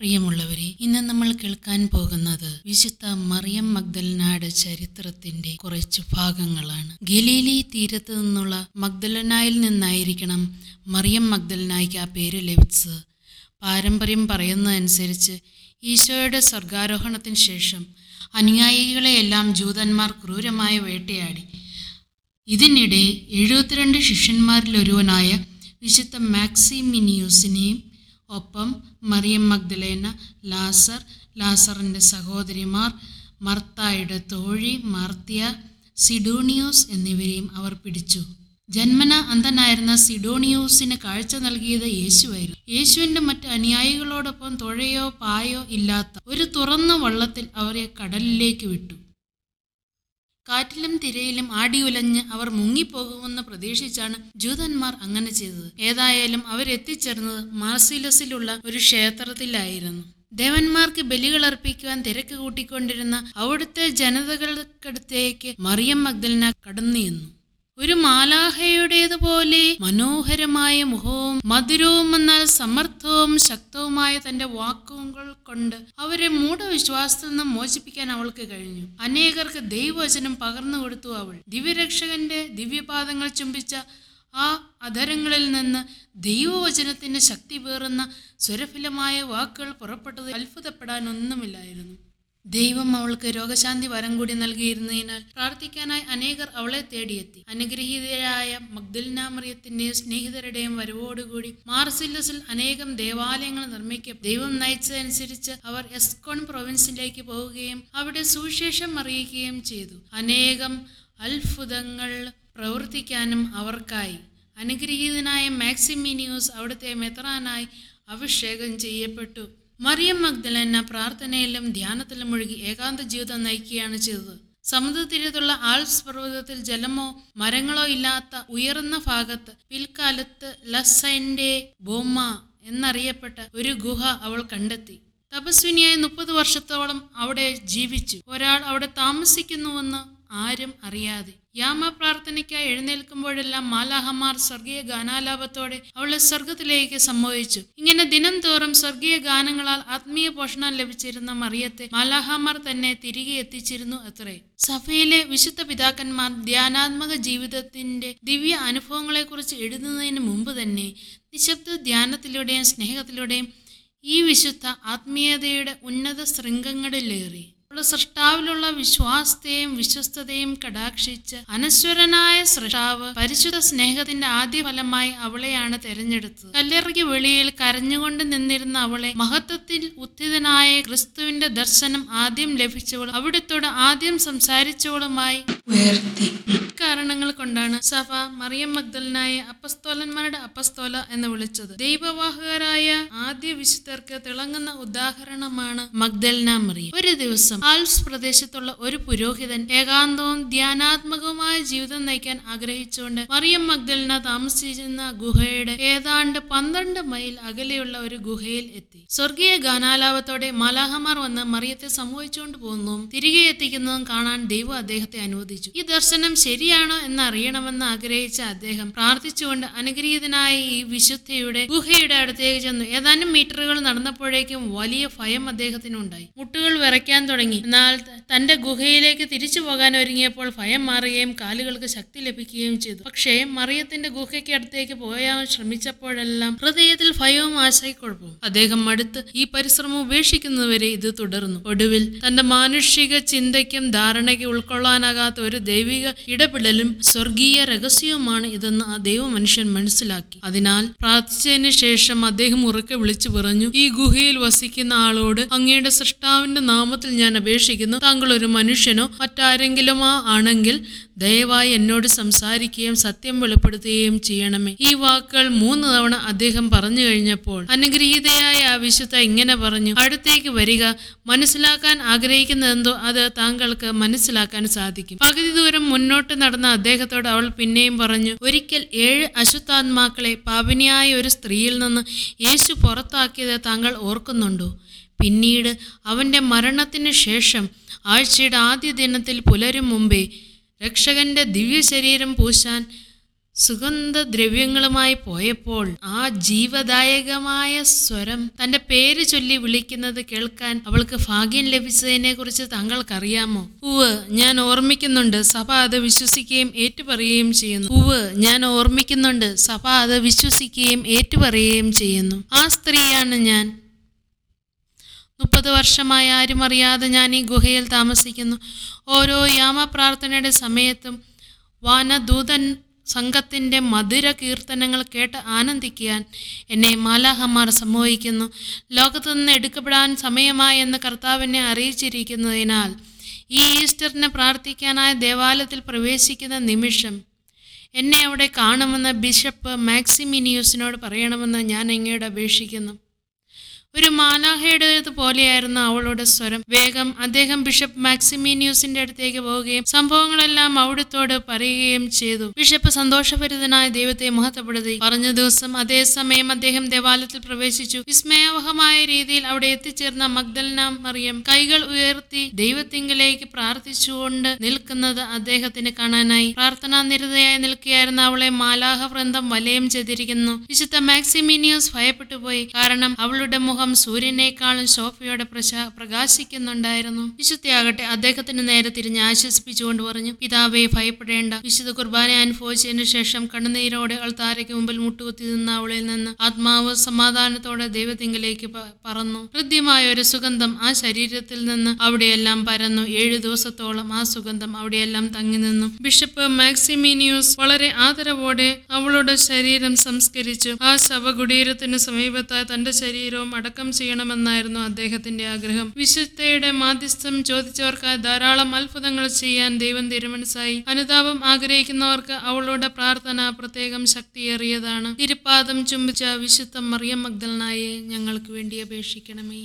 പ്രിയമുള്ളവരെ ഇന്ന് നമ്മൾ കേൾക്കാൻ പോകുന്നത് വിശുദ്ധ മറിയം മഗ്ദലനായുടെ ചരിത്രത്തിന്റെ കുറച്ച് ഭാഗങ്ങളാണ്. ഗലീലി തീരത്ത് നിന്നുള്ള മഗ്ദലനായിൽ നിന്നായിരിക്കണം മറിയം മഗ്ദലനായിക്ക് ആ പേര് ലഭിച്ചത്. പാരമ്പര്യം പറയുന്നതനുസരിച്ച് ഈശോയുടെ സ്വർഗാരോഹണത്തിന് ശേഷം അനുയായികളെയെല്ലാം ജൂതന്മാർ ക്രൂരമായ വേട്ടയാടി. ഇതിനിടെ എഴുപത്തിരണ്ട് ശിഷ്യന്മാരിലൊരുവനായ വിശുദ്ധ മാക്സിമിനിയൂസിനെയും ഒപ്പം മറിയം മഗ്ദലേന ലാസർ ലാസറിന്റെ സഹോദരിമാർ മർത്തായുടെ തോഴി മാർത്തിയ സിഡോണിയോസ് എന്നിവരെയും അവർ പിടിച്ചു. ജന്മന അന്ധനായിരുന്ന സിഡോണിയോസിന് കാഴ്ച നൽകിയത് യേശുവായിരുന്നു. യേശുവിന്റെ മറ്റ് അനുയായികളോടൊപ്പം തുഴയോ പായോ ഇല്ലാത്ത ഒരു തുറന്ന വള്ളത്തിൽ അവരെ കടലിലേക്ക് വിട്ടു. കാറ്റിലും തിരയിലും ആടിയുലഞ്ഞ് അവർ മുങ്ങിപ്പോകുമെന്ന് പ്രതീക്ഷിച്ചാണ് ജൂതന്മാർ അങ്ങനെ ചെയ്തത്. ഏതായാലും അവരെത്തിച്ചേർന്നത് മാർസിലസിലുള്ള ഒരു ക്ഷേത്രത്തിലായിരുന്നു. ദേവന്മാർക്ക് ബലികൾ അർപ്പിക്കുവാൻ തിരക്ക് കൂട്ടിക്കൊണ്ടിരുന്ന അവിടുത്തെ ജനതകൾക്കടുത്തേക്ക് മറിയം മഗ്ദലന കടന്നു ഒരു മാലാഹയുടേതുപോലെ മനോഹരമായ മുഖവും മധുരവും എന്നാൽ സമർത്ഥവും ശക്തവുമായ തന്റെ വാക്കുകൾ കൊണ്ട് അവരെ മൂഢവിശ്വാസത്തിൽ നിന്ന് മോചിപ്പിക്കാൻ അവൾക്ക് കഴിഞ്ഞു. അനേകർക്ക് ദൈവവചനം പകർന്നു കൊടുത്തു അവൾ. ദിവ്യരക്ഷകന്റെ ദിവ്യപാദങ്ങൾ ചുംബിച്ച ആ അധരങ്ങളിൽ നിന്ന് ദൈവവചനത്തിന്റെ ശക്തി പേറുന്ന സ്വരഫലമായ വാക്കുകൾ പുറപ്പെട്ടത് അത്ഭുതപ്പെടാനൊന്നുമില്ലായിരുന്നു ദൈവം അവൾക്ക് രോഗശാന്തി വരം കൂടി നൽകിയിരുന്നതിനാൽ പ്രാർത്ഥിക്കാനായി അനേകർ അവളെ തേടിയെത്തി. അനുഗ്രഹീതരായ മഗ്ദൽനാമറിയത്തിന്റെയും സ്നേഹിതരുടെയും വരവോടുകൂടി മാർസില്ലസിൽ അനേകം ദേവാലയങ്ങൾ നിർമ്മിക്കും ദൈവം നയിച്ചതനുസരിച്ച് അവർ എസ്കോൺ പ്രൊവിൻസിലേക്ക് പോവുകയും അവിടെ സുവിശേഷം അറിയിക്കുകയും ചെയ്തു. അനേകം അത്ഭുതങ്ങൾ പ്രവർത്തിക്കാനും അവർക്കായി. അനുഗ്രഹീതനായ മാക്സിമിനിയൂസ് അവിടുത്തെ മെത്രാനായി അഭിഷേകം ചെയ്യപ്പെട്ടു. മറിയം മഗ്ദലന പ്രാർത്ഥനയിലും ധ്യാനത്തിലും മുഴുകി ഏകാന്ത ജീവിതം നയിക്കുകയാണ് ചെയ്തത്. സമുദ്രതീരത്തുള്ള ആൾസ് പർവതത്തിൽ ജലമോ മരങ്ങളോ ഇല്ലാത്ത ഉയർന്ന ഭാഗത്ത് പിൽക്കാലത്ത് ലസൈന്റെ ബോമ എന്നറിയപ്പെട്ട ഒരു ഗുഹ അവൾ കണ്ടെത്തി. തപസ്വിനിയായി മുപ്പത് വർഷത്തോളം അവിടെ ജീവിച്ചു. ഒരാൾ അവിടെ താമസിക്കുന്നുവെന്ന് ആരും അറിയാതെ. യാമ പ്രാർത്ഥനയ്ക്കായി എഴുന്നേൽക്കുമ്പോഴെല്ലാം മാലാഹമാർ സ്വർഗീയ ഗാനാലാപത്തോടെ അവളെ സ്വർഗത്തിലേക്ക് സംഭവിച്ചു ഇങ്ങനെ ദിനം തോറും സ്വർഗീയ ഗാനങ്ങളാൽ ആത്മീയ പോഷണം ലഭിച്ചിരുന്ന മറിയത്തെ മാലാഹമാർ തന്നെ തിരികെ എത്തിച്ചിരുന്നു അത്രേ. സഭയിലെ വിശുദ്ധ പിതാക്കന്മാർ ധ്യാനാത്മക ജീവിതത്തിന്റെ ദിവ്യ അനുഭവങ്ങളെക്കുറിച്ച് എഴുതുന്നതിന് മുമ്പ് തന്നെ നിശബ്ദ ധ്യാനത്തിലൂടെയും സ്നേഹത്തിലൂടെയും ഈ വിശുദ്ധ ആത്മീയതയുടെ ഉന്നത ശൃംഗങ്ങളിലേറി. സൃഷ്ടാവിലുള്ള വിശ്വാസത്തെയും വിശ്വസ്തതയും കടാക്ഷിച്ച് അനശ്വരനായ സൃഷ്ടാവ് പരിശുദ്ധ സ്നേഹത്തിന്റെ ആദ്യ ഫലമായി അവളെയാണ് തെരഞ്ഞെടുത്തത്. കല്ലറയ്ക്ക് വെളിയിൽ കരഞ്ഞുകൊണ്ട് നിന്നിരുന്ന അവളെ മഹത്വത്തിൽ ഉത്ഥിതനായ ക്രിസ്തുവിന്റെ ദർശനം ആദ്യം ലഭിച്ചവൾ അവിടത്തോട് ആദ്യം സംസാരിച്ചവളുമായി ഉയർത്തി. കാരണങ്ങൾ കൊണ്ടാണ് സഭ മറിയം മഗ്ദലനായ അപ്പസ്തോലന്മാരുടെ അപ്പസ്തോല എന്ന് വിളിച്ചത്. ദൈവവാഹകരായ ആദ്യ വിശുദ്ധർക്ക് തിളങ്ങുന്ന ഉദാഹരണമാണ് മഗ്ദലന മറിയം. ഒരു ദിവസം ആൽസ് പ്രദേശത്തുള്ള ഒരു പുരോഹിതൻ ഏകാന്തവും ധ്യാനാത്മകവുമായ ജീവിതം നയിക്കാൻ ആഗ്രഹിച്ചുകൊണ്ട് മറിയം മഗ്ദലന താമസിച്ചിരുന്ന ഗുഹയുടെ ഏതാണ്ട് പന്ത്രണ്ട് മൈൽ അകലെയുള്ള ഒരു ഗുഹയിൽ എത്തി. സ്വർഗീയ ഗാനാലാപത്തോടെ മാലാഹമാർ വന്ന് മറിയത്തെ സംഭവിച്ചുകൊണ്ട് പോകുന്നതും തിരികെ എത്തിക്കുന്നതും കാണാൻ ദൈവം അദ്ദേഹത്തെ അനുവദിച്ചു. ഈ ദർശനം ശരിയാണോ എന്ന് അറിയണമെന്ന് ആഗ്രഹിച്ച അദ്ദേഹം പ്രാർത്ഥിച്ചുകൊണ്ട് അനുഗ്രഹീതനായ ഈ വിശുദ്ധയുടെ ഗുഹയുടെ അടുത്തേക്ക് ചെന്നു. ഏതാനും മീറ്ററുകൾ നടന്നപ്പോഴേക്കും വലിയ ഭയം അദ്ദേഹത്തിനുണ്ടായി. മുട്ടുകൾ വിറയ്ക്കാൻ തുടങ്ങി. എന്നാൽ തന്റെ ഗുഹയിലേക്ക് തിരിച്ചു പോകാൻ ഒരുങ്ങിയപ്പോൾ ഭയം മാറുകയും കാലുകൾക്ക് ശക്തി ലഭിക്കുകയും ചെയ്തു. പക്ഷേ മറിയത്തിന്റെ ഗുഹയ്ക്ക് അടുത്തേക്ക് പോയാൻ ശ്രമിച്ചപ്പോഴെല്ലാം ഹൃദയത്തിൽ ഭയവും ആശയക്കുഴപ്പവും. അദ്ദേഹം അടുത്ത് ഈ പരിശ്രമം ഉപേക്ഷിക്കുന്നതുവരെ ഇത് തുടർന്നു. ഒടുവിൽ തന്റെ മാനുഷിക ചിന്തയ്ക്കും ധാരണയ്ക്കും ഉൾക്കൊള്ളാനാകാത്ത ഒരു ദൈവിക ഇടപെടലും സ്വർഗീയ രഹസ്യവുമാണ് ഇതെന്ന് ആ ദൈവ മനുഷ്യൻ മനസ്സിലാക്കി. അതിനാൽ പ്രാർത്ഥിച്ചതിന് ശേഷം അദ്ദേഹം ഉറക്കെ വിളിച്ചു പറഞ്ഞു ഈ ഗുഹയിൽ വസിക്കുന്ന ആളോട് അങ്ങയുടെ സൃഷ്ടാവിന്റെ നാമത്തിൽ ഞാൻ അപേക്ഷിക്കുന്നു. താങ്കൾ ഒരു മനുഷ്യനോ മറ്റാരെങ്കിലുമോ ആണെങ്കിൽ ദയവായി എന്നോട് സംസാരിക്കുകയും സത്യം വെളിപ്പെടുത്തുകയും ചെയ്യണമേ. ഈ വാക്കുകൾ മൂന്ന് തവണ അദ്ദേഹം പറഞ്ഞു കഴിഞ്ഞപ്പോൾ അനുഗ്രഹീതയായ ആ വിശുദ്ധ ഇങ്ങനെ പറഞ്ഞു അടുത്തേക്ക് വരിക. മനസ്സിലാക്കാൻ ആഗ്രഹിക്കുന്നതെന്തോ അത് താങ്കൾക്ക് മനസ്സിലാക്കാൻ സാധിക്കും. പകുതി ദൂരം മുന്നോട്ട് നടന്ന അദ്ദേഹത്തോട് അവൾ പിന്നെയും പറഞ്ഞു ഒരിക്കൽ ഏഴ് അശുദ്ധാത്മാക്കളെ പാപിനിയായ ഒരു സ്ത്രീയിൽ നിന്ന് യേശു പുറത്താക്കിയത് താങ്കൾ ഓർക്കുന്നുണ്ടോ? പിന്നീട് അവന്റെ മരണത്തിന് ശേഷം ആഴ്ചയുടെ ആദ്യ ദിനത്തിൽ പുലരും മുമ്പേ രക്ഷകന്റെ ദിവ്യശരീരം പൂശാൻ സുഗന്ധദ്രവ്യങ്ങളുമായി പോയപ്പോൾ ആ ജീവദായകമായ സ്വരം തന്റെ പേര് ചൊല്ലി വിളിക്കുന്നത് കേൾക്കാൻ അവൾക്ക് ഭാഗ്യം ലഭിച്ചതിനെ കുറിച്ച് താങ്കൾക്കറിയാമോ? പൂവ് ഞാൻ ഓർമ്മിക്കുന്നുണ്ട്. സഭ അത് വിശ്വസിക്കുകയും ഏറ്റുപറയുകയും ചെയ്യുന്നു. പൂവ് ഞാൻ ഓർമ്മിക്കുന്നുണ്ട്. സഭ അത് വിശ്വസിക്കുകയും ഏറ്റുപറയുകയും ചെയ്യുന്നു. ആ സ്ത്രീയാണ് ഞാൻ. മുപ്പത് വർഷമായി ആരും അറിയാതെ ഞാൻ ഈ ഗുഹയിൽ താമസിക്കുന്നു. ഓരോ യാമപ്രാർത്ഥനയുടെ സമയത്തും വാനദൂതൻ സംഘത്തിന്റെ മധുര കീർത്തനങ്ങൾ കേട്ട് ആനന്ദിക്കാൻ എന്നെ മാലാഹമാർ സമ്മോഹിക്കുന്നു ലോകത്തു നിന്ന് എടുക്കപ്പെടാൻ സമയമായി എന്ന് കർത്താവിനെ അറിയിച്ചിരിക്കുന്നതിനാൽ ഈ ഈസ്റ്ററിന് പ്രാർത്ഥിക്കാനായ ദേവാലയത്തിൽ പ്രവേശിക്കുന്ന നിമിഷം എന്നെ അവിടെ കാണുമെന്ന് ബിഷപ്പ് മാക്സിമിനിയൂസിനോട് പറയണമെന്ന് ഞാൻ അങ്ങയോട് അപേക്ഷിക്കുന്നു. ഒരു മാലാഹയുടേത് പോലെയായിരുന്നു അവളുടെ സ്വരം. വേഗം അദ്ദേഹം ബിഷപ്പ് മാക്സിമീനിയൂസിന്റെ അടുത്തേക്ക് പോവുകയും സംഭവങ്ങളെല്ലാം അവിടുത്തോട് പറയുകയും ചെയ്തു. ബിഷപ്പ് സന്തോഷഭരിതനായ ദൈവത്തെ മഹത്വപ്പെടുത്തി. പറഞ്ഞ ദിവസം അതേസമയം അദ്ദേഹം ദേവാലയത്തിൽ പ്രവേശിച്ചു. വിസ്മയവഹമായ രീതിയിൽ അവിടെ എത്തിച്ചേർന്ന മഗ്ദലന മറിയം കൈകൾ ഉയർത്തി ദൈവത്തിങ്കിലേക്ക് പ്രാർത്ഥിച്ചുകൊണ്ട് നിൽക്കുന്നത് അദ്ദേഹത്തിന് കാണാനായി. പ്രാർത്ഥനാ നിരതയായി നിൽക്കുകയായിരുന്ന അവളെ മാലാഹ വൃന്ദം വലയം ചെയ്തിരിക്കുന്നു. വിശുദ്ധ മാക്സിമീനിയോസ് ഭയപ്പെട്ടുപോയി. കാരണം അവളുടെ മുഖം സൂര്യനേക്കാളും ശോഭയോടെ പ്രശാ പ്രകാശിക്കുന്നുണ്ടായിരുന്നു. വിശുദ്ധയാകട്ടെ അദ്ദേഹത്തിന് നേരെ തിരിഞ്ഞ് ആശ്വസിപ്പിച്ചുകൊണ്ട് പറഞ്ഞു പിതാവെ ഭയപ്പെടേണ്ട. വിശുദ്ധ കുർബാന അനുഭവിച്ചതിനു ശേഷം കണ്ണുനീരോടെ അവൾ താരയ്ക്ക് മുമ്പിൽ മുട്ടുകുത്തി നിന്ന അവളിൽ നിന്ന് ആത്മാവ് സമാധാനത്തോടെ ദൈവത്തിങ്കിലേക്ക് പറന്നു. ഹൃദ്യമായ ഒരു സുഗന്ധം ആ ശരീരത്തിൽ നിന്ന് അവിടെയെല്ലാം പരന്നു. ഏഴു ദിവസത്തോളം ആ സുഗന്ധം അവിടെയെല്ലാം തങ്ങി നിന്നു. ബിഷപ്പ് മാക്സിമീനിയൂസ് വളരെ ആദരവോടെ അവളുടെ ശരീരം സംസ്കരിച്ചു. ആ ശവകുടീരത്തിന് സമീപത്തായി തന്റെ ശരീരവും അടക്കം ചെയ്യണമെന്നായിരുന്നു അദ്ദേഹത്തിന്റെ ആഗ്രഹം. വിശുദ്ധയുടെ മാധ്യസ്ഥം ചോദിച്ചവർക്ക് ധാരാളം അത്ഭുതങ്ങൾ ചെയ്യാൻ ദൈവം തിരുമനസായി അനുതാപം ആഗ്രഹിക്കുന്നവർക്ക് അവളുടെ പ്രാർത്ഥന പ്രത്യേകം ശക്തിയേറിയതാണ്. തിരുപ്പാദം ചുംബിച്ച വിശുദ്ധ മറിയം മഗ്ദലനായെ ഞങ്ങൾക്ക് വേണ്ടി അപേക്ഷിക്കണമേ.